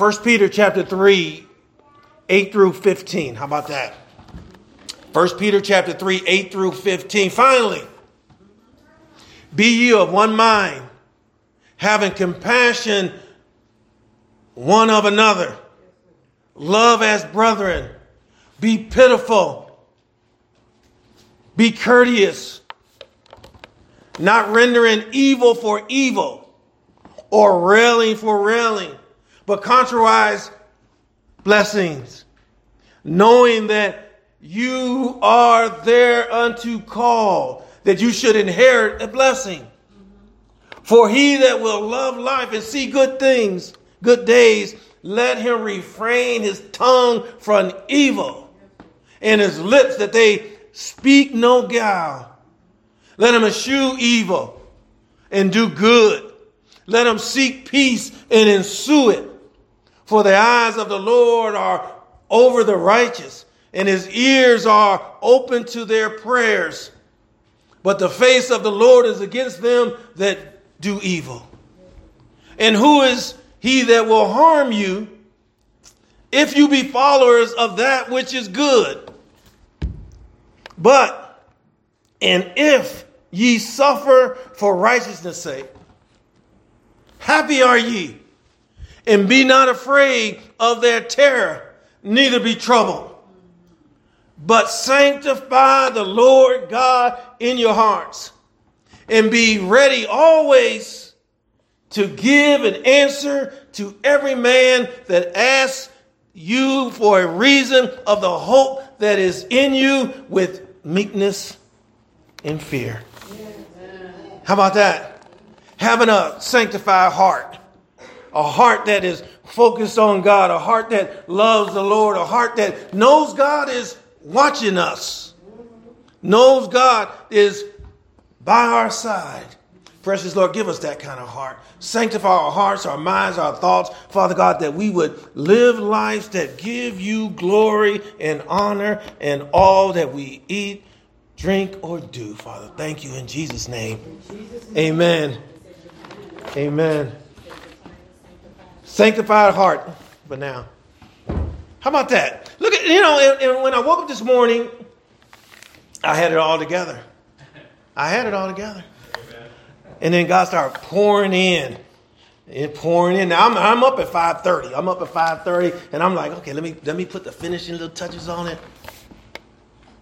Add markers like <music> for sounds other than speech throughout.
1 Peter chapter 3, 8 through 15. How about that? 1 Peter chapter 3, 8 through 15. Finally, be ye of one mind, having compassion one of another. Love as brethren. Be pitiful. Be courteous. Not rendering evil for evil or railing for railing, but contrariwise blessings, knowing that you are there unto call, that you should inherit a blessing. For he that will love life and see good things, good days, let him refrain his tongue from evil and his lips that they speak no guile. Let him eschew evil and do good. Let him seek peace and ensue it. For the eyes of the Lord are over the righteous, and his ears are open to their prayers. But the face of the Lord is against them that do evil. And who is he that will harm you if you be followers of that which is good? But, and if ye suffer for righteousness' sake, happy are ye, and be not afraid of their terror, neither be troubled. But sanctify the Lord God in your hearts, and be ready always to give an answer to every man that asks you for a reason of the hope that is in you with meekness and fear. How about that? Having a sanctified heart, a heart that is focused on God, a heart that loves the Lord, a heart that knows God is watching us, knows God is by our side. Precious Lord, give us that kind of heart. Sanctify our hearts, our minds, our thoughts, Father God, that we would live lives that give you glory and honor and all that we eat, drink, or do, Father. Thank you in Jesus' name. Amen. Amen. Sanctified heart, but now. How about that? Look at, you know, and, and when I woke up this morning, I had it all together. I had it all together. And then God started pouring in. And pouring in. Now I'm, I'm up at 5:30. I'm up at 5:30, and I'm like, okay, let me let me put the finishing little touches on it.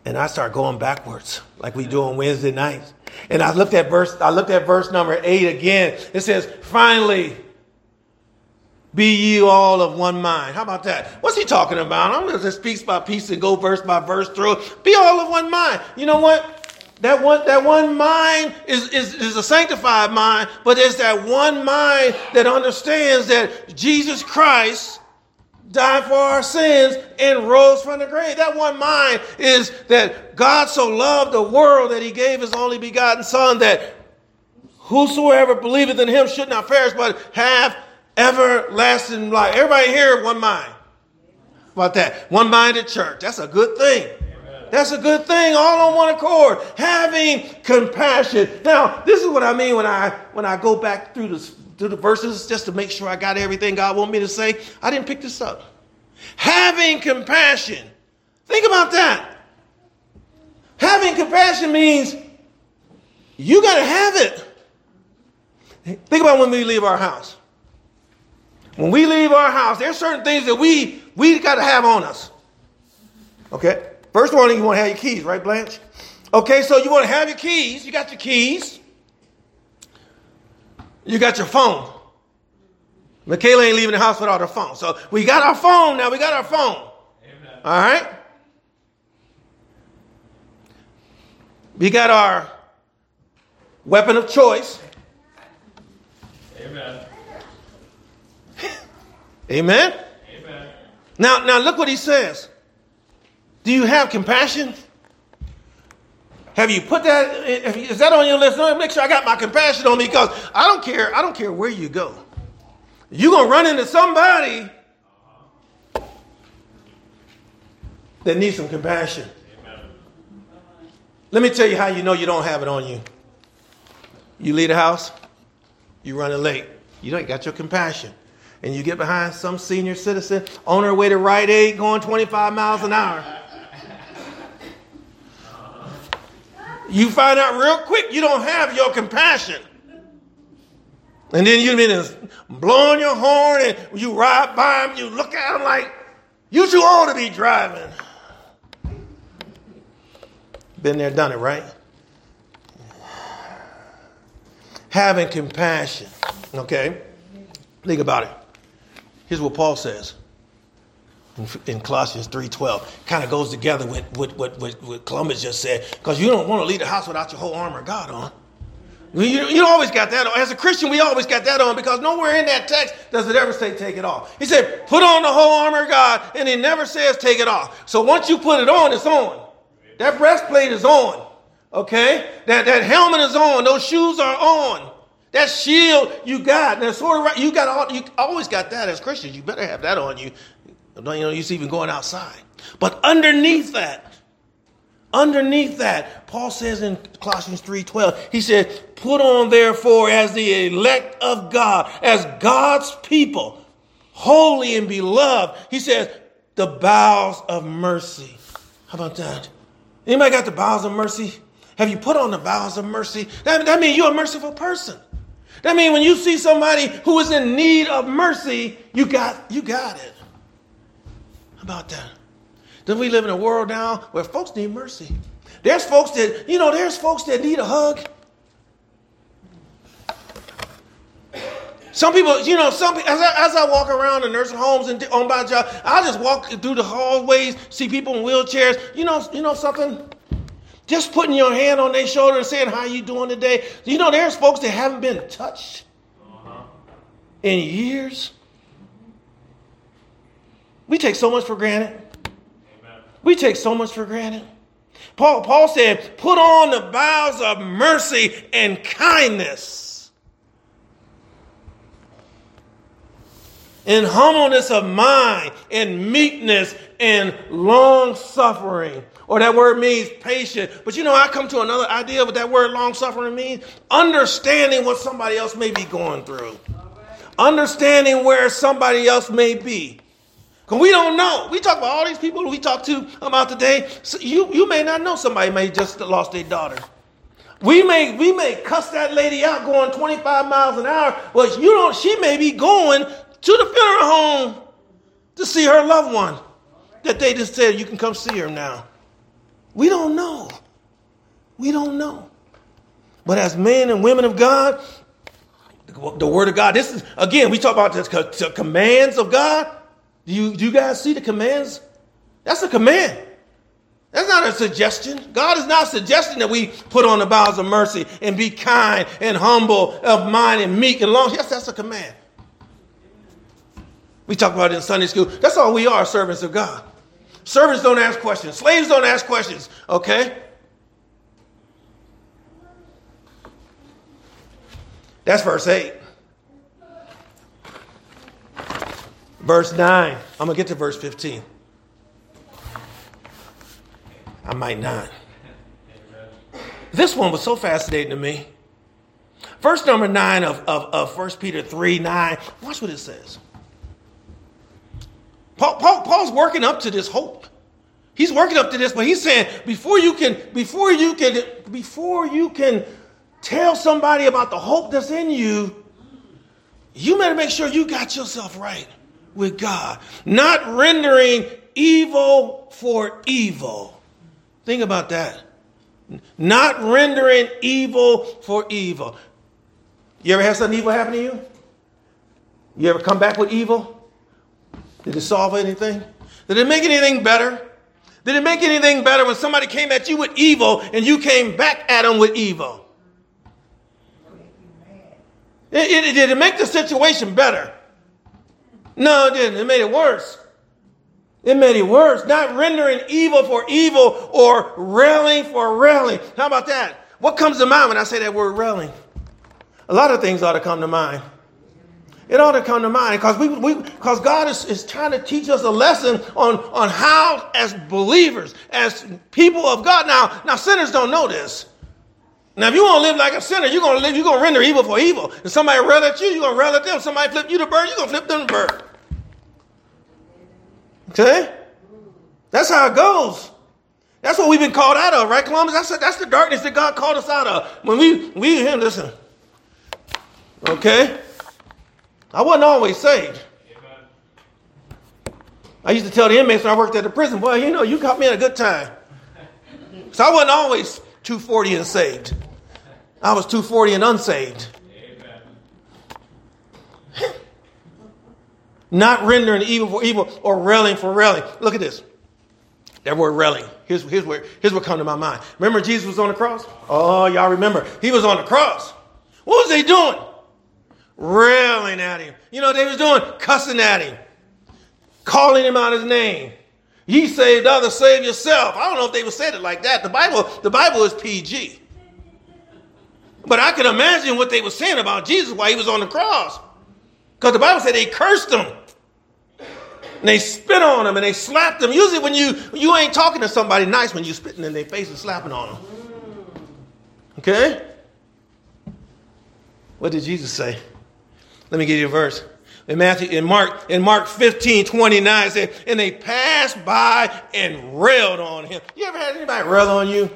And I start going backwards, like we do on Wednesday nights. And I looked at verse, I looked at verse number eight again. It says, finally, be ye all of one mind. How about that? What's he talking about? I'm going to just piece by piece and go verse by verse through. Be all of one mind. You know what? That one, that one mind is, is, is a sanctified mind, but it's that one mind that understands that Jesus Christ died for our sins and rose from the grave. That one mind is that God so loved the world that he gave his only begotten son that whosoever believeth in him should not perish but have everlasting life. Everybody here, one mind. About that. One minded church. That's a good thing. That's a good thing, all on one accord. Having compassion. Now, this is what I mean when I when I go back through the, through the verses just to make sure I got everything God want me to say. I didn't pick this up. Having compassion. Think about that. Having compassion means you got to have it. Think about when we leave our house. When we leave our house, there's certain things that we we got to have on us. Okay? First one, you want to have your keys, right, Blanche? Okay, so you want to have your keys. You got your keys. You got your phone. Michaela ain't leaving the house without her phone. So we got our phone now. We got our phone. Amen. All right? We got our weapon of choice. Amen. Amen. Now, now look what he says. Do you have compassion? Have you put that? Is that on your list? No, make sure I got my compassion on me because I don't care. I don't care where you go. You're gonna run into somebody that needs some compassion. Let me tell you how you know you don't have it on you. You leave the house, you're running late. You don't got your compassion. And you get behind some senior citizen on her way to Rite Aid going 25 miles an hour. You find out real quick you don't have your compassion. And then you've been blowing your horn and you ride by them, you look at them like, you too old to be driving. Been there, done it, right? Having compassion. Okay? Think about it. Here's what Paul says in Colossians 3.12. Kind of goes together with what, what, what, what Columbus just said. Because you don't want to leave the house without your whole armor of God on. You, you always got that on. As a Christian, we always got that on because nowhere in that text does it ever say take it off. He said, put on the whole armor of God, and he never says take it off. So once you put it on, it's on. That breastplate is on. Okay? That, that helmet is on. Those shoes are on. That shield you got. That sword right, you got all, you always got that as Christians. You better have that on you. Don't you know you're even going outside. But underneath that, underneath that, Paul says in Colossians 3:12, he said, put on therefore as the elect of God, as God's people, holy and beloved. He says, the bowels of mercy. How about that? Anybody got the bowels of mercy? Have you put on the bowels of mercy? That, that means you're a merciful person. That means when you see somebody who is in need of mercy, you got, you got it. How about that? Don't we live in a world now where folks need mercy? There's folks that, you know, there's folks that need a hug. Some people, you know, some as I, as I walk around the nursing homes and on my job, I just walk through the hallways, see people in wheelchairs. You know, you know something. Just putting your hand on their shoulder and saying, "How you doing today?" You know, there's folks that haven't been touched uh-huh. in years. We take so much for granted. Amen. We take so much for granted. Paul, Paul said, "Put on the bowels of mercy and kindness." In humbleness of mind, in meekness, and long suffering. Or that word means patient. But you know, I come to another idea of what that word long suffering means. Understanding what somebody else may be going through. Understanding where somebody else may be. Because we don't know. We talk about all these people we talk to about today. So you, you may not know somebody may just lost their daughter. We may we may cuss that lady out going 25 miles an hour, but you don't she may be going to the funeral home to see her loved one that they just said you can come see her now. We don't know. We don't know. But as men and women of God, the word of God, this is again, we talk about the commands of God. Do you, do you guys see the commands? That's a command. That's not a suggestion. God is not suggesting that we put on the bowels of mercy and be kind and humble of mind and meek and long. Yes, that's a command. We talk about it in Sunday school. That's all we are, servants of God. Servants don't ask questions. Slaves don't ask questions, okay? That's verse 8. Verse 9. I'm going to get to verse 15. I might not. This one was so fascinating to me. Verse number 9 of, of, of 1 Peter 3 9. Watch what it says. Paul, Paul, Paul's working up to this hope. He's working up to this, but he's saying before you can, before you can, before you can tell somebody about the hope that's in you, you better make sure you got yourself right with God. Not rendering evil for evil. Think about that. Not rendering evil for evil. You ever have something evil happen to you? You ever come back with evil? Did it solve anything? Did it make anything better? Did it make anything better when somebody came at you with evil and you came back at them with evil? It, it, did it make the situation better? No, it didn't. It made it worse. It made it worse. Not rendering evil for evil or railing for railing. How about that? What comes to mind when I say that word railing? A lot of things ought to come to mind. It ought to come to mind because we, we because God is, is trying to teach us a lesson on, on how, as believers, as people of God. Now, now sinners don't know this. Now, if you want to live like a sinner, you're to live, you're to render evil for evil. If somebody rail at you, you're to rail at them. Somebody flip you the bird, you're to flip them the bird. Okay? That's how it goes. That's what we've been called out of, right, Columbus? That's, that's the darkness that God called us out of. When we, we, him, listen. Okay? I wasn't always saved. I used to tell the inmates when I worked at the prison, boy, you know, you caught me at a good time. So I wasn't always 240 and saved. I was 240 and unsaved. <laughs> Not rendering evil for evil or railing for railing. Look at this. That word railing. Here's, here's, where, here's what come to my mind. Remember Jesus was on the cross? Oh, y'all remember. He was on the cross. What was he doing? Railing at him. You know what they was doing? Cussing at him. Calling him out his name. Ye saved others, save yourself. I don't know if they would said it like that. The Bible, the Bible is PG. But I can imagine what they were saying about Jesus while he was on the cross. Because the Bible said they cursed him. And they spit on him and they slapped him. Usually when you you ain't talking to somebody nice when you spitting in their face and slapping on them. Okay? What did Jesus say? Let me give you a verse. In Matthew, in Mark, in Mark 15, 29, it said, and they passed by and railed on him. You ever had anybody rail on you?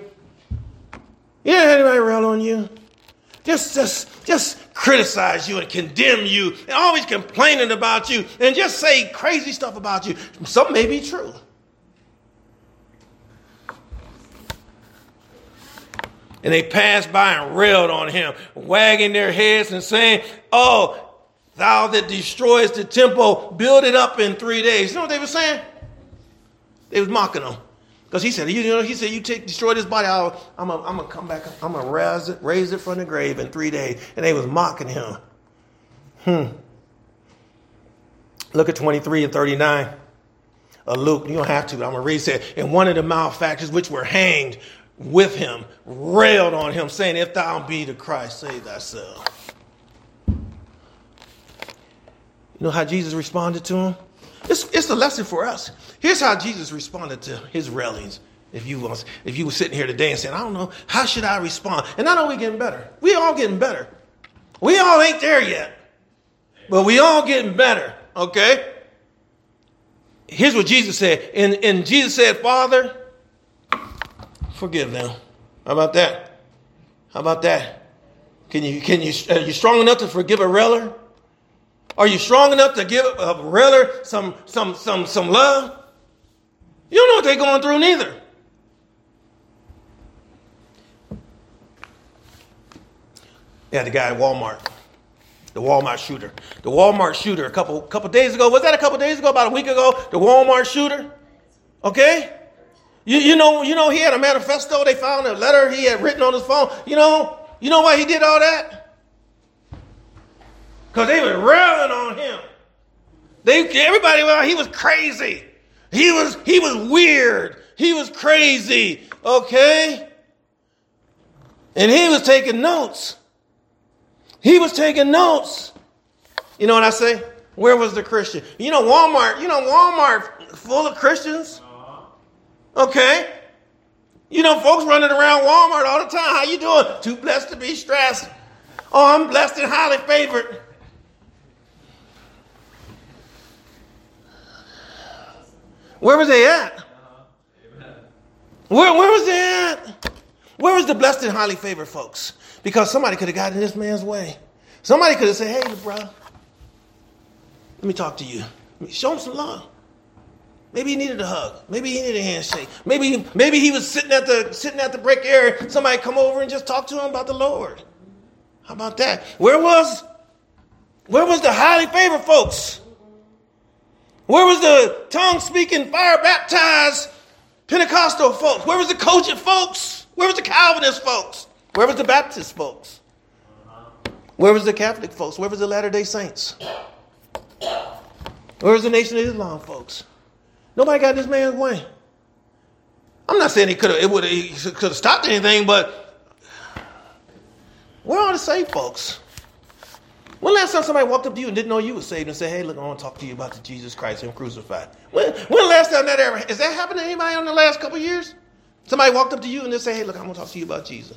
You ever had anybody rail on you? Just, just, just criticize you and condemn you and always complaining about you and just say crazy stuff about you. Some may be true. And they passed by and railed on him, wagging their heads and saying, Oh, thou that destroys the temple, build it up in three days. You know what they were saying? They was mocking him. Because he said, you know, he said, you take destroy this body, i am gonna, I'm gonna come back, I'm gonna raise it, raise it from the grave in three days. And they was mocking him. Hmm. Look at 23 and 39 of Luke. You don't have to, but I'm gonna read it. And one of the malefactors which were hanged with him railed on him, saying, If thou be the Christ, save thyself. You know how Jesus responded to him? It's, it's a lesson for us. Here's how Jesus responded to his railings. If you was if you were sitting here today and saying, I don't know, how should I respond? And I know we're getting better. We all getting better. We all ain't there yet. But we all getting better. Okay? Here's what Jesus said. And, and Jesus said, Father, forgive them. How about that? How about that? Can you can you are you strong enough to forgive a railer? Are you strong enough to give uh, a railer some some some some love? You don't know what they're going through neither. Yeah, the guy at Walmart, the Walmart shooter, the Walmart shooter. A couple couple days ago, was that a couple days ago? About a week ago, the Walmart shooter. Okay, you, you know you know he had a manifesto. They found a letter he had written on his phone. You know you know why he did all that? Because they were railing on him. They everybody well, he was crazy. He was he was weird. He was crazy. Okay? And he was taking notes. He was taking notes. You know what I say? Where was the Christian? You know Walmart, you know Walmart full of Christians. Uh-huh. Okay? You know folks running around Walmart all the time. How you doing? Too blessed to be stressed. Oh, I'm blessed and highly favored. Where was they at? Where, where was they at? Where was the blessed and highly favored folks? Because somebody could have gotten in this man's way. Somebody could have said, hey, bro, let me talk to you. Show him some love. Maybe he needed a hug. Maybe he needed a handshake. Maybe, maybe he was sitting at the sitting at the break area. Somebody come over and just talk to him about the Lord. How about that? Where was where was the highly favored folks? Where was the tongue speaking, fire baptized Pentecostal folks? Where was the COGIC folks? Where was the Calvinist folks? Where was the Baptist folks? Where was the Catholic folks? Where was the Latter day Saints? Where was the Nation of Islam folks? Nobody got this man's way. I'm not saying he could have it would could have stopped anything, but where are the saved folks? When last time somebody walked up to you and didn't know you were saved and said, hey, look, I want to talk to you about the Jesus Christ, Him crucified? When, when last time that ever, has that happened to anybody in the last couple years? Somebody walked up to you and they say, hey, look, I want to talk to you about Jesus.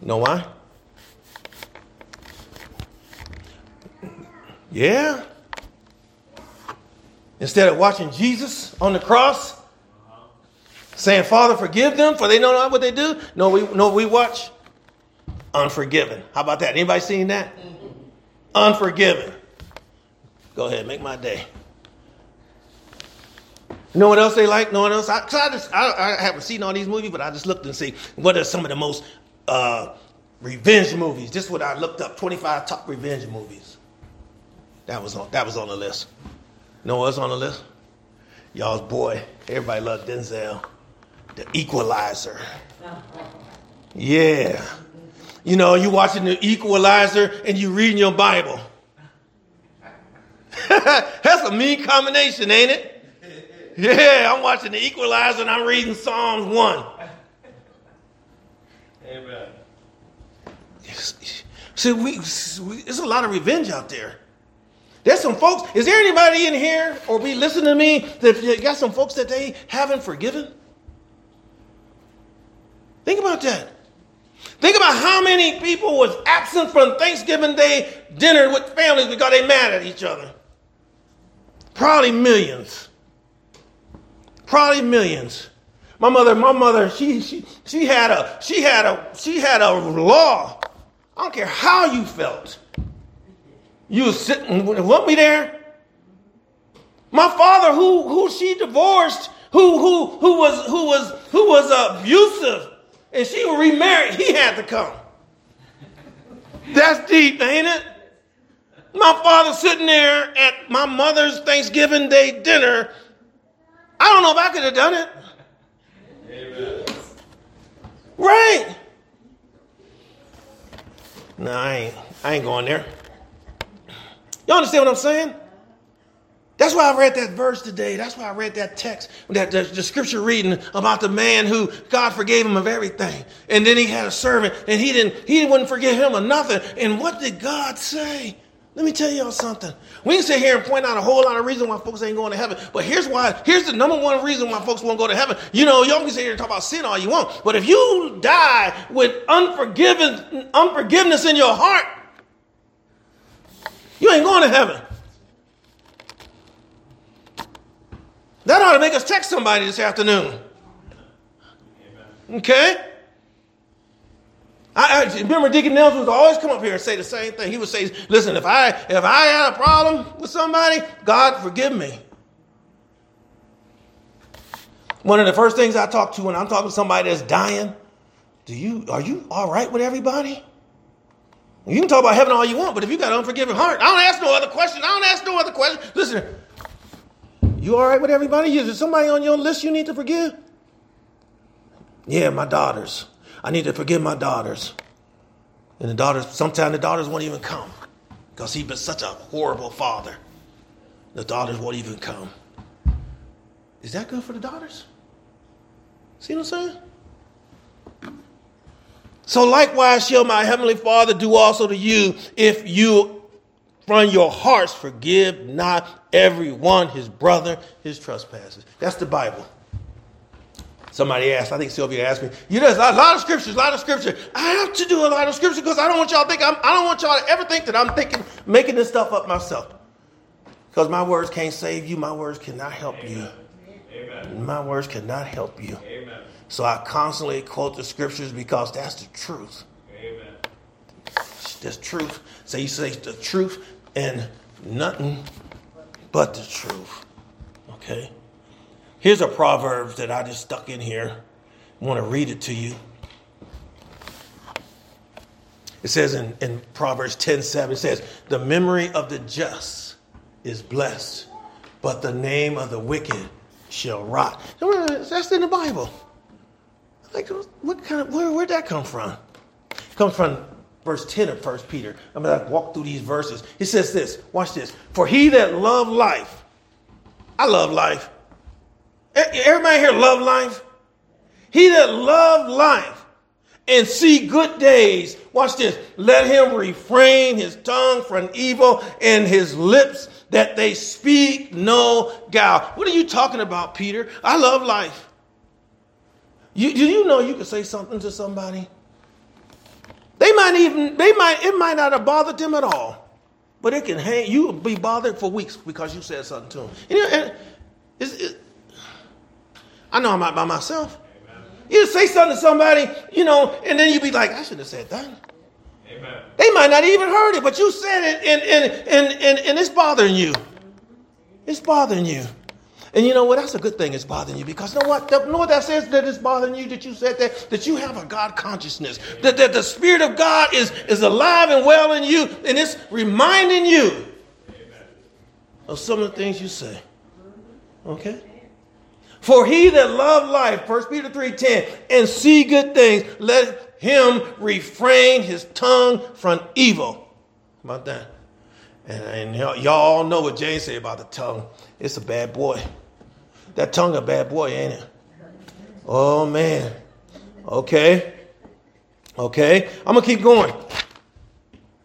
You know why? Yeah. Instead of watching Jesus on the cross, saying, Father, forgive them, for they know not what they do. No, we no, we watch Unforgiven. How about that? Anybody seen that? Unforgiven. Go ahead, make my day. You know what else they like? No one else? I, I, just, I, I, haven't seen all these movies, but I just looked and see what are some of the most uh, revenge movies. Just what I looked up: twenty-five top revenge movies. That was on. That was on the list. You know what's on the list? Y'all's boy. Everybody loved Denzel, the Equalizer. Yeah. You know, you watching the Equalizer and you reading your Bible. <laughs> That's a mean combination, ain't it? Yeah, I'm watching the Equalizer and I'm reading Psalms 1. Amen. See, we, we, there's a lot of revenge out there. There's some folks, is there anybody in here or be listening to me that got some folks that they haven't forgiven? Think about that. Think about how many people was absent from Thanksgiving Day dinner with families because they mad at each other. Probably millions. Probably millions. My mother, my mother, she she she had a she had a she had a law. I don't care how you felt. You was sitting want me there. My father, who who she divorced, who who who was who was who was abusive, and she was remarried, he had to come. That's deep, ain't it? My father sitting there at my mother's Thanksgiving Day dinner. I don't know if I could have done it. Amen. Right. No, I ain't. I ain't going there. Y'all understand what I'm saying? That's why I read that verse today. That's why I read that text, that the, the, scripture reading about the man who God forgave him of everything. And then he had a servant and he didn't, he wouldn't forgive him of nothing. And what did God say? Let me tell y'all something. We can sit here and point out a whole lot of reasons why folks ain't going to heaven. But here's why, here's the number one reason why folks won't go to heaven. You know, y'all can sit here and talk about sin all you want. But if you die with unforgiven, unforgiveness in your heart, you ain't going to heaven. That ought to make us text somebody this afternoon. Okay? I, I, remember Deacon Nelson would always come up here and say the same thing. He would say, "Listen, if I if I had a problem with somebody, God forgive me." One of the first things I talk to when I'm talking to somebody that's dying, do you are you all right with everybody? You can talk about heaven all you want, but if you got an unforgiving heart, I don't ask no other question. I don't ask no other question. Listen, you all right with everybody? Is there somebody on your list you need to forgive? Yeah, my daughters. I need to forgive my daughters. And the daughters, sometimes the daughters won't even come because he's been such a horrible father. The daughters won't even come. Is that good for the daughters? See what I'm saying? So likewise shall my heavenly Father do also to you if you from your hearts forgive not everyone his brother his trespasses. That's the Bible. Somebody asked, I think Sylvia asked me, you know, a lot of scriptures, a lot of scripture. I have to do a lot of scripture because I don't want y'all to think, I'm, I don't want y'all to ever think that I'm thinking, making this stuff up myself. Because my words can't save you, my words cannot help Amen. you. Amen. My words cannot help you. Amen. So I constantly quote the scriptures because that's the truth. Amen. That's truth. So you say the truth and nothing but the truth. Okay? Here's a proverb that I just stuck in here. I want to read it to you. It says in, in Proverbs 10 7, it says, The memory of the just is blessed, but the name of the wicked shall rot. That's in the Bible. Like, what kind of, where, where'd that come from? It comes from verse 10 of 1 Peter. I'm going to walk through these verses. He says this, watch this. For he that love life, I love life. Everybody here love life? He that love life and see good days, watch this, let him refrain his tongue from evil and his lips that they speak no guile. What are you talking about, Peter? I love life. You, do you know you can say something to somebody They might even, they might, it might not have bothered them at all. But it can hang, you will be bothered for weeks because you said something to them. You know, and it's, it, I know I'm not by myself. You say something to somebody, you know, and then you be like, I shouldn't have said that. Amen. They might not even heard it, but you said it and, and, and, and, and it's bothering you. It's bothering you. And you know what? That's a good thing it's bothering you because you know what? You know what that says that it's bothering you that you said that? That you have a God consciousness. That, that the Spirit of God is, is alive and well in you and it's reminding you of some of the things you say. Okay? For he that love life, 1 Peter 3:10, and see good things, let him refrain his tongue from evil. About that? And, and y'all all know what James said about the tongue. It's a bad boy. That tongue a bad boy, ain't it? Oh man. Okay. Okay. I'm gonna keep going.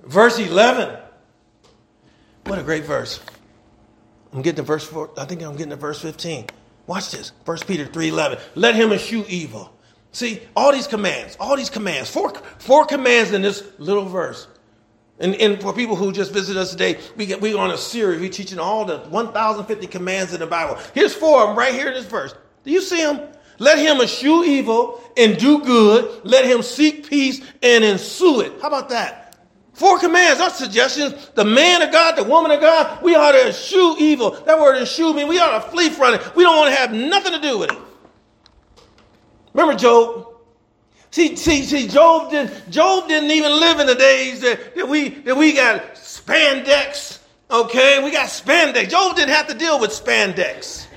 Verse 11. What a great verse. I'm getting to verse 4. I think I'm getting to verse 15. Watch this. 1 Peter 3:11. Let him eschew evil. See, all these commands, all these commands, four, four commands in this little verse. And, and for people who just visit us today, we get we on a series. We're teaching all the 1,050 commands in the Bible. Here's four of them right here in this verse. Do you see them? Let him eschew evil and do good. Let him seek peace and ensue it. How about that? Four commands, our suggestions. The man of God, the woman of God, we ought to eschew evil. That word eschew means we ought to flee from it. We don't want to have nothing to do with it. Remember Job? See, see, see, Job didn't, Job didn't even live in the days that, that we that we got spandex. Okay, we got spandex. Job didn't have to deal with spandex.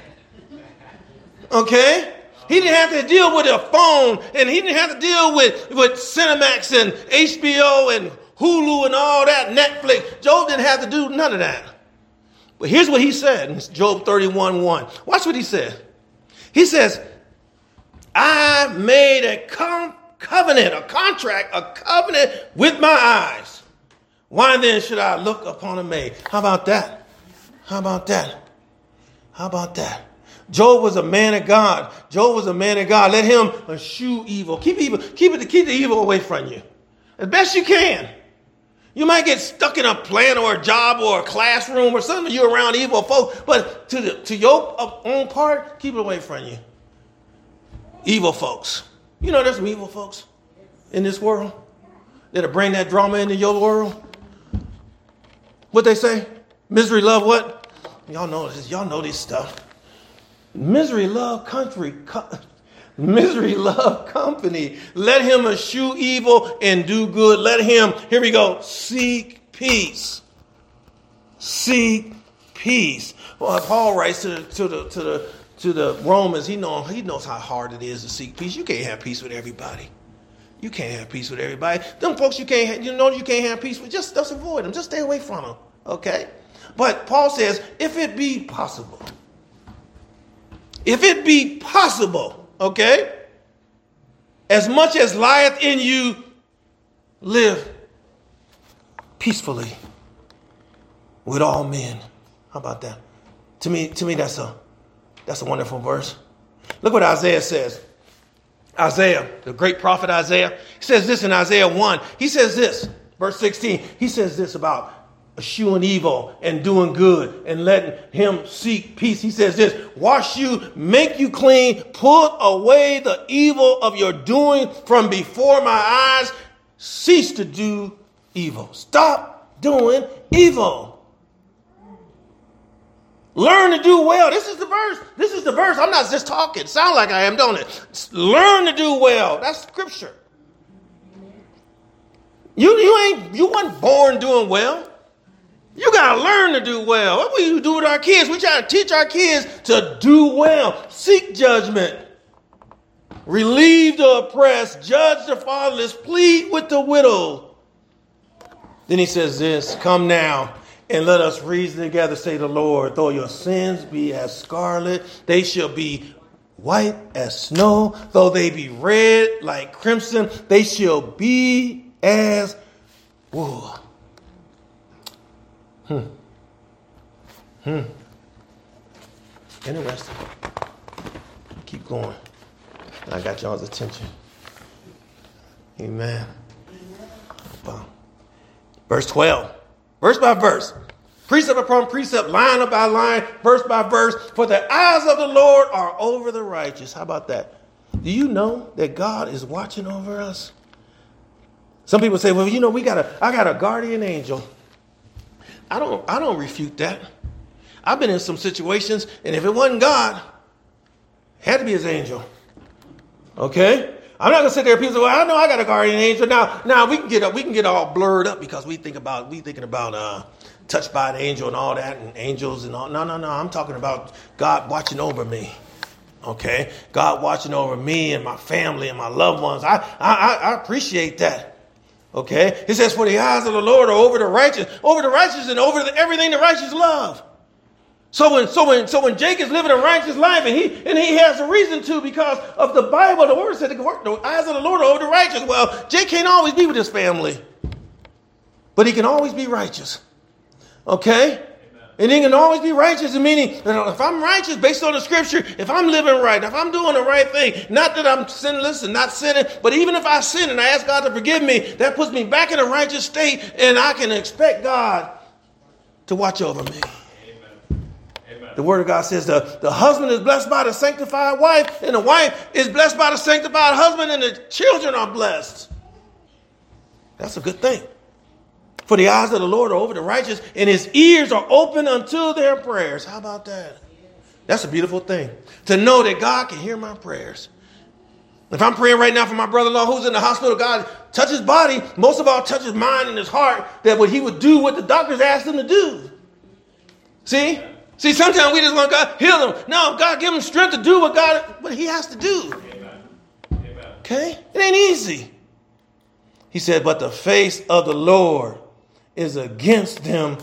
Okay? He didn't have to deal with a phone and he didn't have to deal with, with Cinemax and HBO and Hulu and all that, Netflix. Job didn't have to do none of that. But here's what he said in Job 31 1. Watch what he said. He says, I made a com- covenant, a contract, a covenant with my eyes. Why then should I look upon a maid? How about that? How about that? How about that? Job was a man of God. Job was a man of God. Let him eschew evil. Keep evil, keep it, keep the evil away from you. As best you can. You might get stuck in a plant or a job or a classroom or something. You're around evil folks, but to the, to your own part, keep it away from you. Evil folks. You know, there's some evil folks in this world that'll bring that drama into your world. What they say? Misery love what? Y'all know this. Y'all know this stuff. Misery love country. Co- <laughs> misery love company. Let him eschew evil and do good. Let him, here we go, seek peace. Seek peace. Well, Paul writes to the, to the, to the to the Romans, he, know, he knows how hard it is to seek peace. You can't have peace with everybody. You can't have peace with everybody. Them folks you can't have, you know you can't have peace with, just, just avoid them. Just stay away from them. Okay? But Paul says, if it be possible, if it be possible, okay, as much as lieth in you, live peacefully with all men. How about that? To me, to me, that's a that's a wonderful verse. Look what Isaiah says. Isaiah, the great prophet Isaiah, he says this in Isaiah 1. He says this, verse 16. He says this about eschewing evil and doing good and letting him seek peace. He says this wash you, make you clean, put away the evil of your doing from before my eyes. Cease to do evil. Stop doing evil. Learn to do well. This is the verse. This is the verse. I'm not just talking. Sound like I am, don't it? Learn to do well. That's scripture. You, you ain't you weren't born doing well. You gotta learn to do well. What we do with our kids? We try to teach our kids to do well, seek judgment, relieve the oppressed, judge the fatherless, plead with the widow. Then he says this: Come now and let us reason together, say the Lord, though your sins be as scarlet, they shall be white as snow. Though they be red like crimson, they shall be as wool. Hmm. Hmm. Interesting. Keep going. I got y'all's attention. Amen. Verse 12, verse by verse, precept upon precept, line by line, verse by verse. For the eyes of the Lord are over the righteous. How about that? Do you know that God is watching over us? Some people say, well, you know, we got a I got a guardian angel. I don't I don't refute that. I've been in some situations, and if it wasn't God, had to be his angel. Okay? I'm not gonna sit there and people say, well, I know I got a guardian angel. Now, now we can get up, we can get all blurred up because we think about we thinking about uh touched by an angel and all that and angels and all. No, no, no. I'm talking about God watching over me. Okay? God watching over me and my family and my loved ones. I, I, I appreciate that. Okay? He says, For the eyes of the Lord are over the righteous, over the righteous and over the, everything the righteous love. So when, so when, so when Jake is living a righteous life and he, and he has a reason to because of the Bible, the word said the, eyes of the Lord are over the righteous. Well, Jake can't always be with his family, but he can always be righteous. Okay? And he can always be righteous, meaning if I'm righteous based on the scripture, if I'm living right, if I'm doing the right thing, not that I'm sinless and not sinning, but even if I sin and I ask God to forgive me, that puts me back in a righteous state and I can expect God to watch over me. The word of God says the, the husband is blessed by the sanctified wife, and the wife is blessed by the sanctified husband, and the children are blessed. That's a good thing. For the eyes of the Lord are over the righteous, and his ears are open unto their prayers. How about that? That's a beautiful thing. To know that God can hear my prayers. If I'm praying right now for my brother-in-law who's in the hospital, God touch his body, most of all touch his mind and his heart, that what he would do what the doctors asked him to do. See? See, sometimes we just want God heal them. No, God give them strength to do what God what he has to do. Amen. Okay? It ain't easy. He said, but the face of the Lord is against them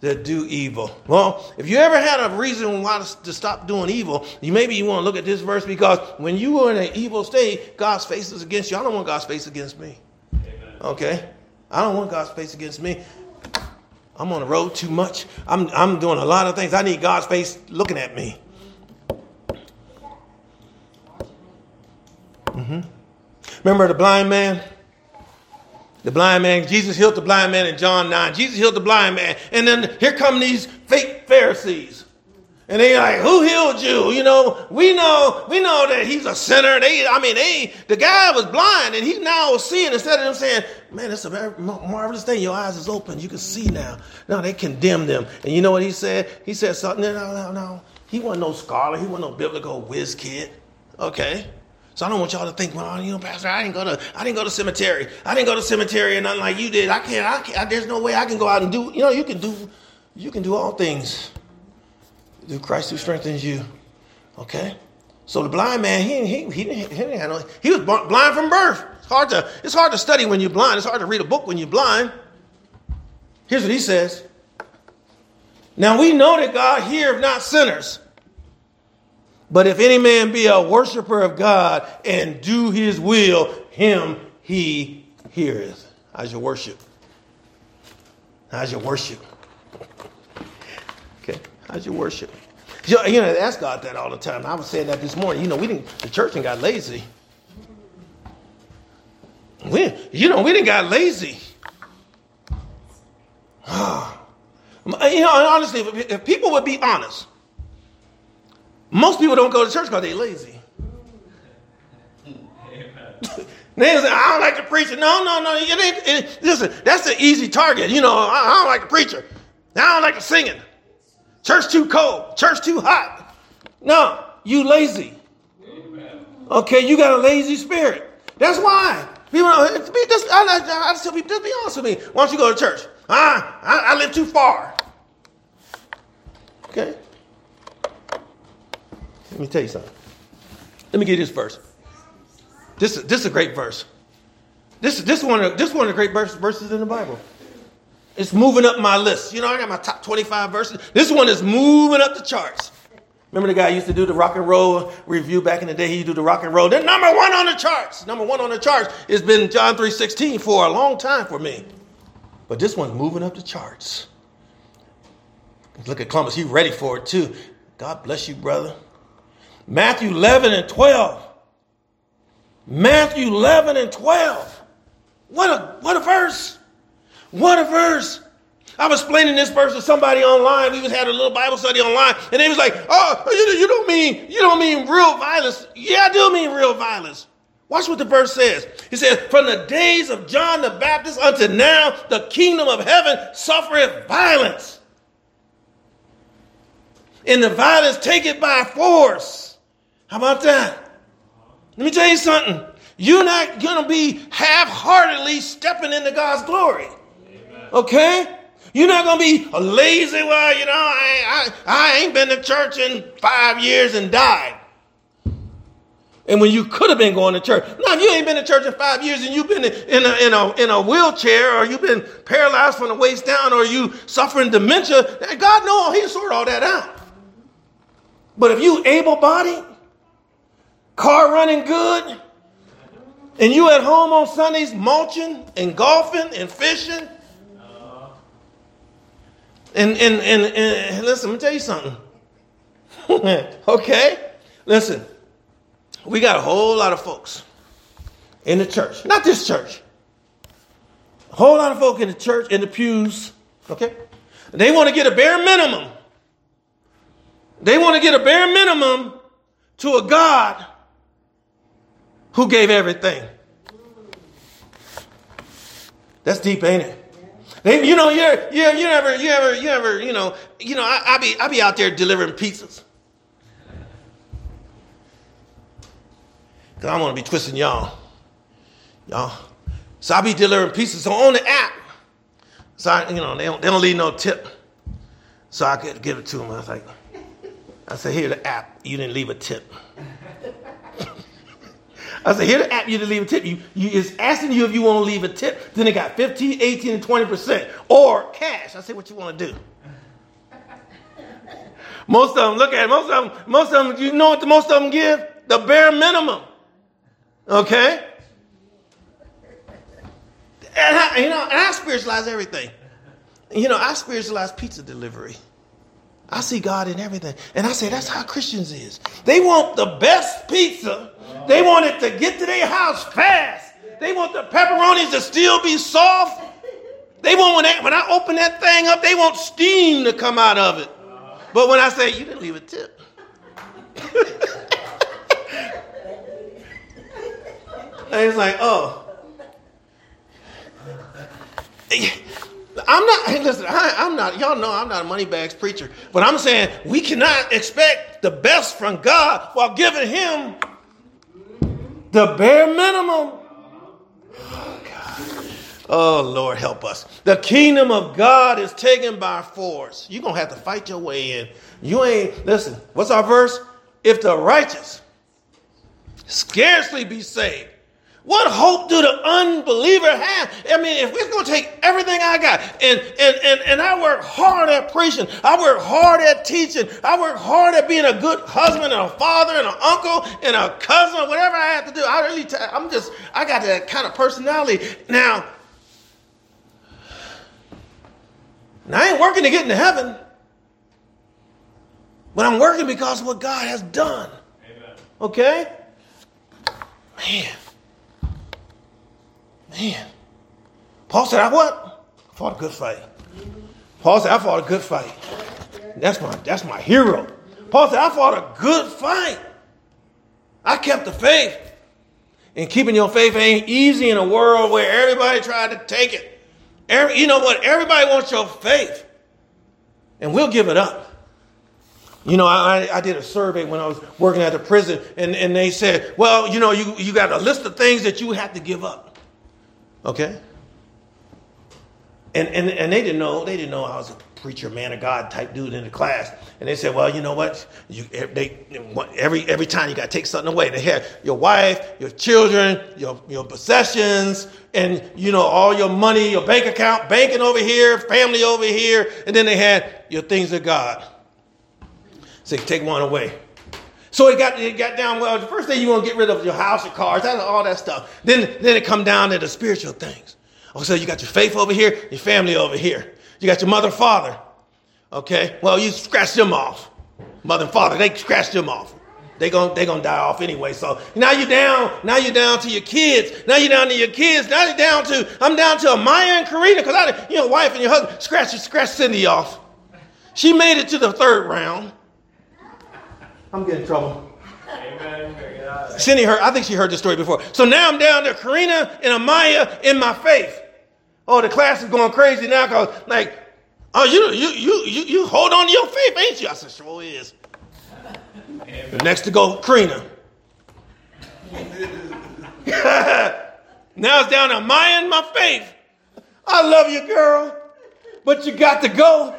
that do evil. Well, if you ever had a reason why to stop doing evil, you maybe you want to look at this verse because when you are in an evil state, God's face is against you. I don't want God's face against me. Amen. Okay? I don't want God's face against me. I'm on the road too much. I'm, I'm doing a lot of things. I need God's face looking at me. Mm-hmm. Remember the blind man? The blind man, Jesus healed the blind man in John 9. Jesus healed the blind man. And then here come these fake Pharisees. And they like, who healed you? You know, we know, we know that he's a sinner. They, I mean, they, the guy was blind and he now seeing instead of them saying, man, it's a marvelous thing. Your eyes is open. You can see now. Now they condemn them. And you know what he said? He said something. No, no, no. He wasn't no scholar. He wasn't no biblical whiz kid. Okay. So I don't want y'all to think, well, you know, Pastor, I didn't go to, I didn't go to cemetery. I didn't go to cemetery and nothing like you did. I can't, I can't, I, there's no way I can go out and do, you know, you can do, you can do all things through Christ who strengthens you. Okay? So the blind man, he, he, he, didn't, he didn't have no, he was blind from birth. It's hard to, it's hard to study when you're blind. It's hard to read a book when you're blind. Here's what he says. Now we know that God heareth not sinners. But if any man be a worshiper of God and do his will, him he heareth. How's your worship? How's your worship? How's your worship? You know, ask God that all the time. I was saying that this morning. You know, we didn't. The church didn't got lazy. We, you know, we didn't got lazy. Ah. you know, honestly, if people would be honest, most people don't go to church because they're lazy. <laughs> they say, I don't like the preacher. No, no, no. It ain't, it, listen, that's an easy target. You know, I, I don't like the preacher. I don't like the singing. Church too cold. Church too hot. No, you lazy. Okay, you got a lazy spirit. That's why. People, just, I, I, I tell people, just be honest with me. Why don't you go to church? Ah, I, I live too far. Okay. Let me tell you something. Let me give you this verse. This, this is a great verse. This, is this, one, this one of the great verse, verses in the Bible. It's moving up my list. You know, I got my top 25 verses. This one is moving up the charts. Remember the guy used to do the rock and roll review back in the day? He used to do the rock and roll. Then number one on the charts. Number one on the charts It's been John 3.16 for a long time for me. But this one's moving up the charts. Look at Columbus. He's ready for it too. God bless you, brother. Matthew 11 and 12. Matthew 11 and 12. What a what a verse. What a verse. I was explaining this verse to somebody online. We was had a little Bible study online, and they was like, "Oh, you, you don't mean you don't mean real violence?" Yeah, I do mean real violence. Watch what the verse says. He says, "From the days of John the Baptist unto now, the kingdom of heaven suffereth violence, and the violence take it by force." How about that? Let me tell you something. You're not going to be half-heartedly stepping into God's glory. Okay? You're not to be a lazy, well, you know, I, I, I ain't been to church in five years and died. And when you could have been going to church. Now, if you ain't been to church in five years and you've been in a, in a, in a wheelchair or you've been paralyzed from the waist down or you suffering dementia, God knows he'll sort all that out. But if you able-bodied, car running good, and you at home on Sundays mulching and golfing and fishing and, and, and, and listen, let me tell you something. <laughs> okay? Listen, we got a whole lot of folks in the church, not this church, a whole lot of folk in the church, in the pews, okay? They want to get a bare minimum. They want to get a bare minimum to a God who gave everything. That's deep, ain't it? You know, you're, you're, you ever, you ever, you ever, you know, you know, I, I be, I be out there delivering pizzas. Cause I want to be twisting y'all, y'all. So I be delivering pizzas. So on the app, so I, you know, they don't, they don't leave no tip. So I could give it to them. I was like, I said, here the app. You didn't leave a tip. I said, here the app you to leave a tip. You, you is asking you if you want to leave a tip. Then it got 15, 18, and 20%. Or cash. I said, what you want to do? Most of them, look at it, most of them, most of them, you know what the most of them give? The bare minimum. Okay? And I, you know, and I spiritualize everything. You know, I spiritualize pizza delivery. I see God in everything. And I say, that's how Christians is. They want the best pizza they want it to get to their house fast. They want the pepperonis to still be soft. They want when, they, when I open that thing up, they want steam to come out of it. But when I say you didn't leave a tip, and <laughs> it's like, oh. I'm not, hey, listen, I, am not, y'all know I'm not a money bags preacher, but I'm saying we cannot expect the best from God while giving Him the bare minimum. Oh, God. Oh, Lord, help us. The kingdom of God is taken by force. You're going to have to fight your way in. You ain't, listen, what's our verse? If the righteous scarcely be saved, what hope do the unbeliever have? I mean, if we're going to take everything I got and, and, and, and I work hard at preaching, I work hard at teaching, I work hard at being a good husband and a father and an uncle and a cousin, whatever I have to do, I really, t- I'm just, I got that kind of personality. Now, now I ain't working to get into heaven, but I'm working because of what God has done. Amen. Okay? Man. Man. Paul said, I what? I fought a good fight. Paul said, I fought a good fight. That's my, that's my hero. Paul said, I fought a good fight. I kept the faith. And keeping your faith ain't easy in a world where everybody tried to take it. Every, you know what? Everybody wants your faith. And we'll give it up. You know, I, I did a survey when I was working at the prison, and, and they said, well, you know, you, you got a list of things that you have to give up. Okay? And, and, and they didn't know, they didn't know I was a preacher, man of God type dude in the class. And they said, well, you know what? You, eh, they, every, every time you got to take something away. They had your wife, your children, your, your possessions, and, you know, all your money, your bank account, banking over here, family over here. And then they had your things of God. So take one away. So it got it got down. Well, the first thing you want to get rid of your house, your cars, all that stuff. Then then it come down to the spiritual things. Oh, so you got your faith over here, your family over here. You got your mother, father. Okay. Well, you scratch them off. Mother and father, they scratch them off. they gonna they gonna die off anyway. So now you're down. Now you're down to your kids. Now you're down to your kids. Now you're down to I'm down to Amaya and Karina because I you know wife and your husband scratch scratch Cindy off. She made it to the third round. I'm getting in trouble. Amen. Cindy heard. I think she heard the story before. So now I'm down to Karina and Amaya in my faith. Oh, the class is going crazy now because like, oh you you you you you hold on to your faith, ain't you? I said sure is. The next to go, Karina. <laughs> now it's down to Amaya and my faith. I love you, girl, but you got to go.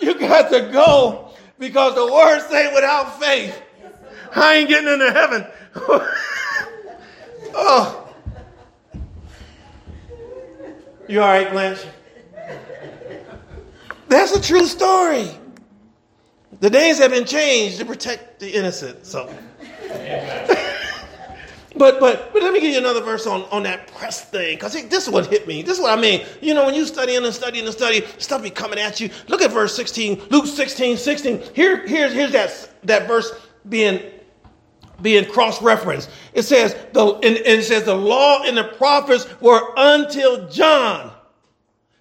You got to go because the word say without faith, I ain't getting into heaven. <laughs> oh. You all right, Blanche? That's a true story. The names have been changed to protect the innocent. So, <laughs> but but but let me give you another verse on, on that press thing, because this is what hit me. This is what I mean. You know, when you study and study and study, stuff be coming at you. Look at verse 16, Luke 16, 16. Here, here's here's that that verse being being cross-referenced. It says the and, and it says the law and the prophets were until John.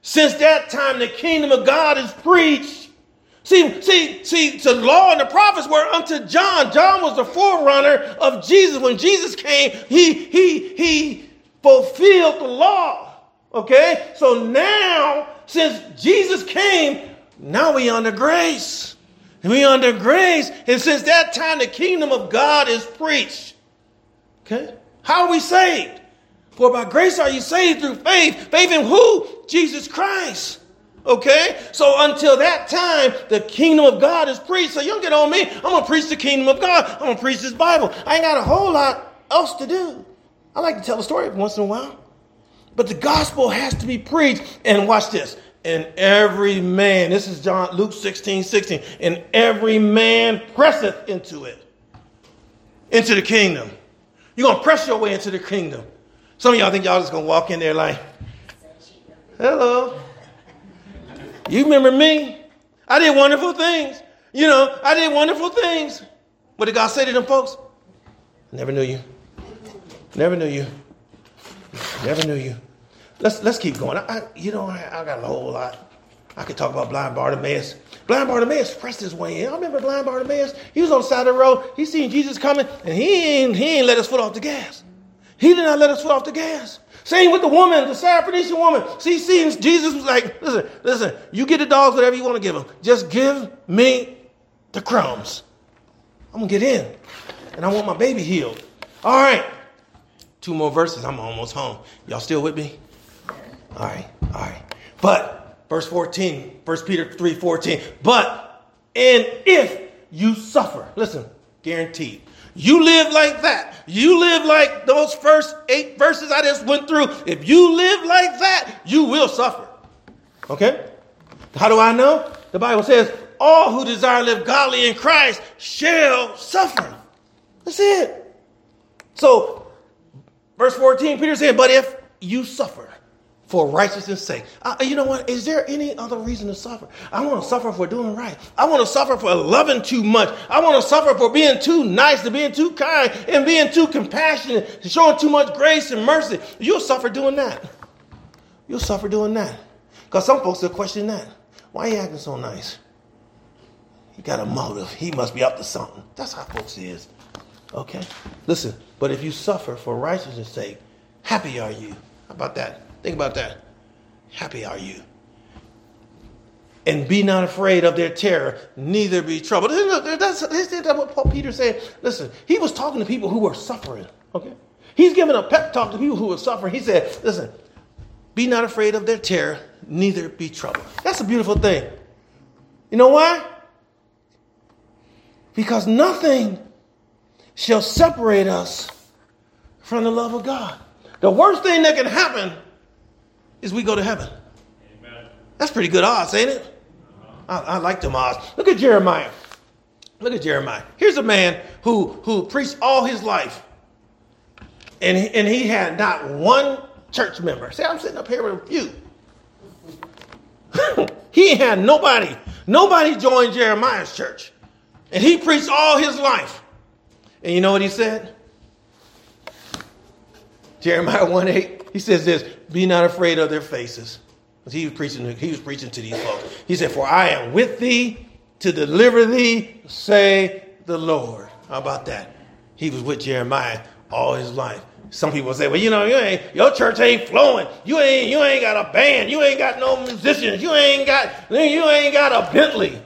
Since that time, the kingdom of God is preached See, see, see, the law and the prophets were unto John. John was the forerunner of Jesus. When Jesus came, he he he fulfilled the law. Okay? So now, since Jesus came, now we under grace. We under grace. And since that time, the kingdom of God is preached. Okay? How are we saved? For by grace are you saved through faith. Faith in who? Jesus Christ. Okay? So until that time, the kingdom of God is preached. So you don't get on me. I'm going to preach the kingdom of God. I'm going to preach this Bible. I ain't got a whole lot else to do. I like to tell a story once in a while. But the gospel has to be preached. And watch this. And every man, this is John Luke 16, 16, and every man presseth into it, into the kingdom. You're gonna press your way into the kingdom. Some of y'all think y'all just gonna walk in there like, hello. You remember me? I did wonderful things. You know, I did wonderful things. What did God say to them folks? Never knew you. Never knew you. Never knew you. Let's let's keep going. I, I you know, I, I, got a whole lot. I could talk about blind Bartimaeus. Blind Bartimaeus pressed his way in. I remember blind Bartimaeus. He was on the side of the road. He seen Jesus coming, and he ain't, he ain't let his foot off the gas. He did not let his foot off the gas. Same with the woman, the Syrophoenician woman. See, see, Jesus was like, listen, listen, you get the dogs whatever you want to give them. Just give me the crumbs. I'm going to get in. And I want my baby healed. All right. Two more verses. I'm almost home. Y'all still with me? All right. All right. But, verse 14, 1 Peter 3 14. But, and if you suffer, listen, guaranteed. You live like that. You live like those first eight verses I just went through. If you live like that, you will suffer. Okay? How do I know? The Bible says, all who desire to live godly in Christ shall suffer. That's it. So, verse 14, Peter said, But if you suffer, for righteousness' sake. Uh, you know what? Is there any other reason to suffer? I want to suffer for doing right. I want to suffer for loving too much. I want to suffer for being too nice, to being too kind, and being too compassionate, to showing too much grace and mercy. You'll suffer doing that. You'll suffer doing that. Because some folks will question that. Why are you acting so nice? He got a motive. He must be up to something. That's how folks is. Okay? Listen, but if you suffer for righteousness' sake, happy are you. How about that? Think about that. Happy are you. And be not afraid of their terror, neither be troubled. That's, that's what Paul Peter said. Listen, he was talking to people who were suffering. Okay? He's giving a pep talk to people who were suffering. He said, listen, be not afraid of their terror, neither be troubled. That's a beautiful thing. You know why? Because nothing shall separate us from the love of God. The worst thing that can happen is we go to heaven. Amen. That's pretty good odds, ain't it? Uh-huh. I, I like them odds. Look at Jeremiah. Look at Jeremiah. Here's a man who, who preached all his life, and he, and he had not one church member. See, I'm sitting up here with you. <laughs> he had nobody. Nobody joined Jeremiah's church. And he preached all his life. And you know what he said? Jeremiah 1 8, he says this Be not afraid of their faces. He was preaching, he was preaching to these folks. He said, For I am with thee to deliver thee, say the Lord. How about that? He was with Jeremiah all his life. Some people say, well, you know, you ain't your church ain't flowing. You ain't you ain't got a band. You ain't got no musicians. You ain't got you ain't got a Bentley.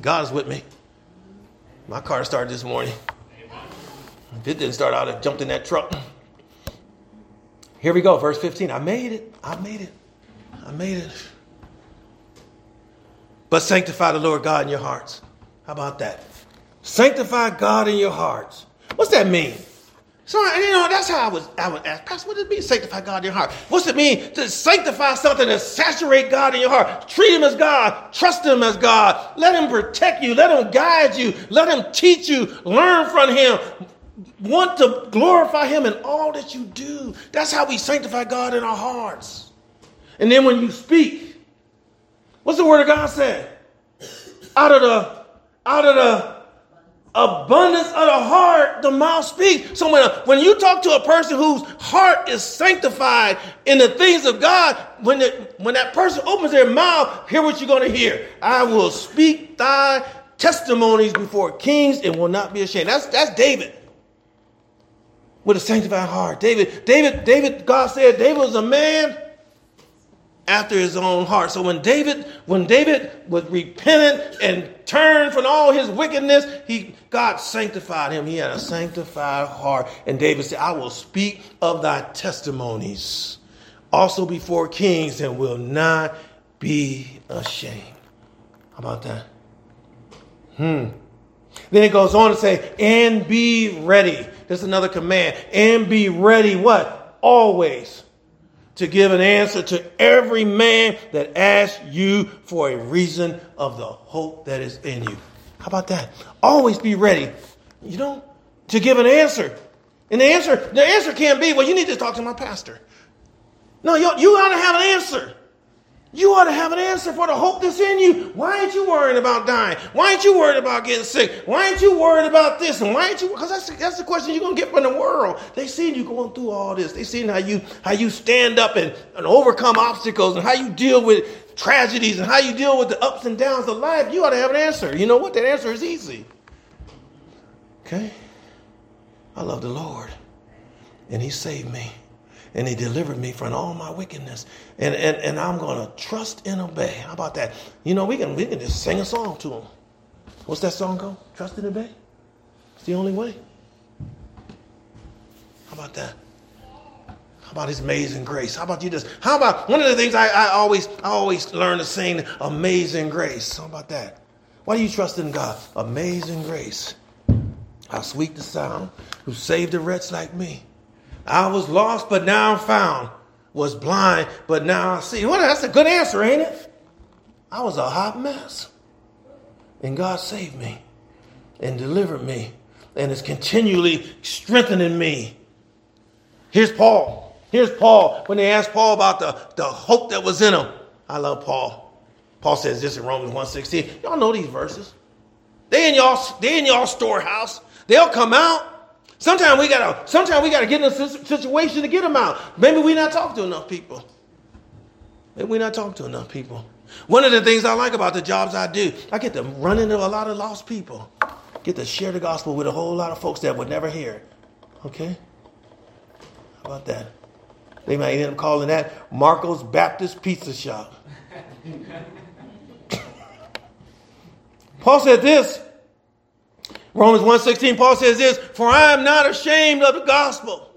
God's with me. My car started this morning. It didn't start out, I jumped in that truck. <clears throat> Here we go, verse 15. I made it. I made it. I made it. But sanctify the Lord God in your hearts. How about that? Sanctify God in your hearts. What's that mean? So you know that's how I was. I would ask, Pastor, what does it mean sanctify God in your heart? What's it mean to sanctify something to saturate God in your heart? Treat Him as God. Trust Him as God. Let Him protect you. Let Him guide you. Let Him teach you. Learn from Him. Want to glorify Him in all that you do. That's how we sanctify God in our hearts. And then when you speak, what's the Word of God say? Out of the out of the abundance of the heart, the mouth speaks. So when, when you talk to a person whose heart is sanctified in the things of God, when, when that person opens their mouth, hear what you're going to hear. I will speak thy testimonies before kings and will not be ashamed. That's, that's David. With a sanctified heart. David, David, David, God said David was a man after his own heart. So when David, when David was repentant and turned from all his wickedness, he God sanctified him. He had a sanctified heart. And David said, I will speak of thy testimonies also before kings and will not be ashamed. How about that? Hmm. Then it goes on to say, and be ready. That's another command. And be ready what? Always to give an answer to every man that asks you for a reason of the hope that is in you. How about that? Always be ready, you know, to give an answer. And the answer, the answer can't be, well, you need to talk to my pastor. No, you, you ought to have an answer. You ought to have an answer for the hope that's in you. Why aren't you worried about dying? Why aren't you worried about getting sick? Why aren't you worried about this? And why aren't you? Because that's, that's the question you're gonna get from the world. They've seen you going through all this. They've seen how you how you stand up and, and overcome obstacles and how you deal with tragedies and how you deal with the ups and downs of life. You ought to have an answer. You know what? That answer is easy. Okay, I love the Lord, and He saved me and he delivered me from all my wickedness. And, and, and I'm going to trust and obey. How about that? You know, we can, we can just sing a song to him. What's that song called? Trust and obey? It's the only way. How about that? How about his amazing grace? How about you just, how about one of the things I, I always I always learn to sing amazing grace. How about that? Why do you trust in God? Amazing grace. How sweet the sound who saved a wretch like me. I was lost, but now I'm found. Was blind, but now I see. Well, that's a good answer, ain't it? I was a hot mess. And God saved me and delivered me and is continually strengthening me. Here's Paul. Here's Paul when they asked Paul about the, the hope that was in him. I love Paul. Paul says this in Romans 1.16. Y'all know these verses. They in y'all, they in y'all storehouse. They'll come out Sometimes we gotta, sometimes we gotta get in a situation to get them out. Maybe we not talk to enough people. Maybe we not talk to enough people. One of the things I like about the jobs I do, I get to run into a lot of lost people. Get to share the gospel with a whole lot of folks that would never hear. Okay? How about that? They might end up calling that Marco's Baptist Pizza Shop. <laughs> Paul said this Romans 1.16, Paul says this, For I am not ashamed of the gospel.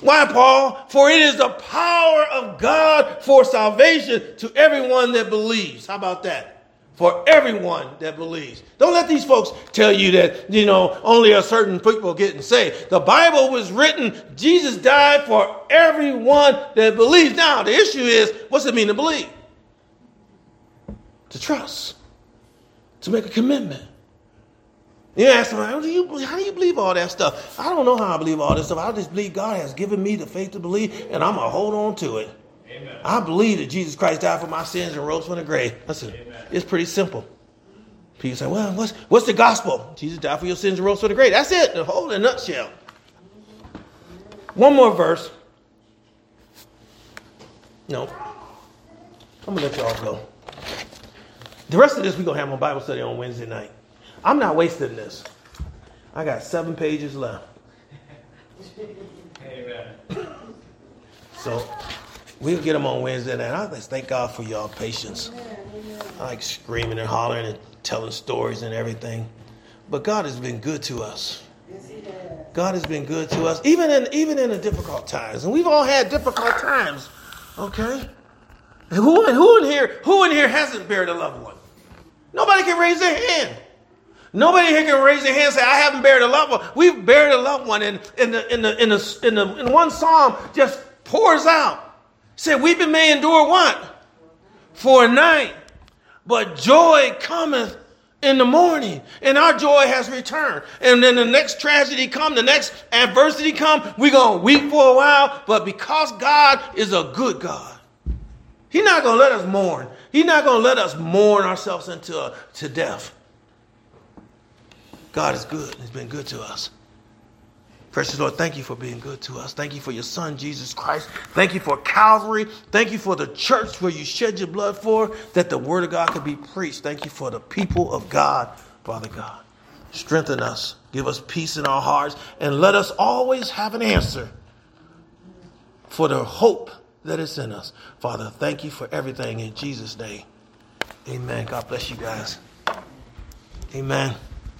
Why, Paul? For it is the power of God for salvation to everyone that believes. How about that? For everyone that believes. Don't let these folks tell you that, you know, only a certain people getting saved. The Bible was written, Jesus died for everyone that believes. Now, the issue is, what's it mean to believe? To trust. To make a commitment. You ask them, how do, you, how do you believe all that stuff? I don't know how I believe all this stuff. I just believe God has given me the faith to believe, and I'm going to hold on to it. Amen. I believe that Jesus Christ died for my sins and rose from the grave. Listen, Amen. it's pretty simple. People say, well, what's, what's the gospel? Jesus died for your sins and rose from the grave. That's it, the whole in a nutshell. One more verse. No. I'm going to let y'all go. The rest of this, we're going to have my Bible study on Wednesday night. I'm not wasting this. I got seven pages left. Amen. So we'll get them on Wednesday night. I just thank God for y'all patience. I like screaming and hollering and telling stories and everything. But God has been good to us. God has been good to us, even in even in the difficult times. And we've all had difficult times. Okay? Who, who in here who in here hasn't buried a loved one? Nobody can raise their hand. Nobody here can raise their hand and say, I haven't buried a loved one. We've buried a loved one. And in the in the in the in the in one psalm just pours out. Said, Weeping may endure what? For a night. But joy cometh in the morning and our joy has returned and then the next tragedy come the next adversity come going to weep for a while but because god is a good god he's not to let us mourn he's not to let us mourn ourselves into uh, to death god is good he's been good to us Precious Lord, thank you for being good to us. Thank you for your Son, Jesus Christ. Thank you for Calvary. Thank you for the church where you shed your blood for, that the Word of God could be preached. Thank you for the people of God, Father God. Strengthen us. Give us peace in our hearts. And let us always have an answer for the hope that is in us. Father, thank you for everything in Jesus' name. Amen. God bless you guys. Amen.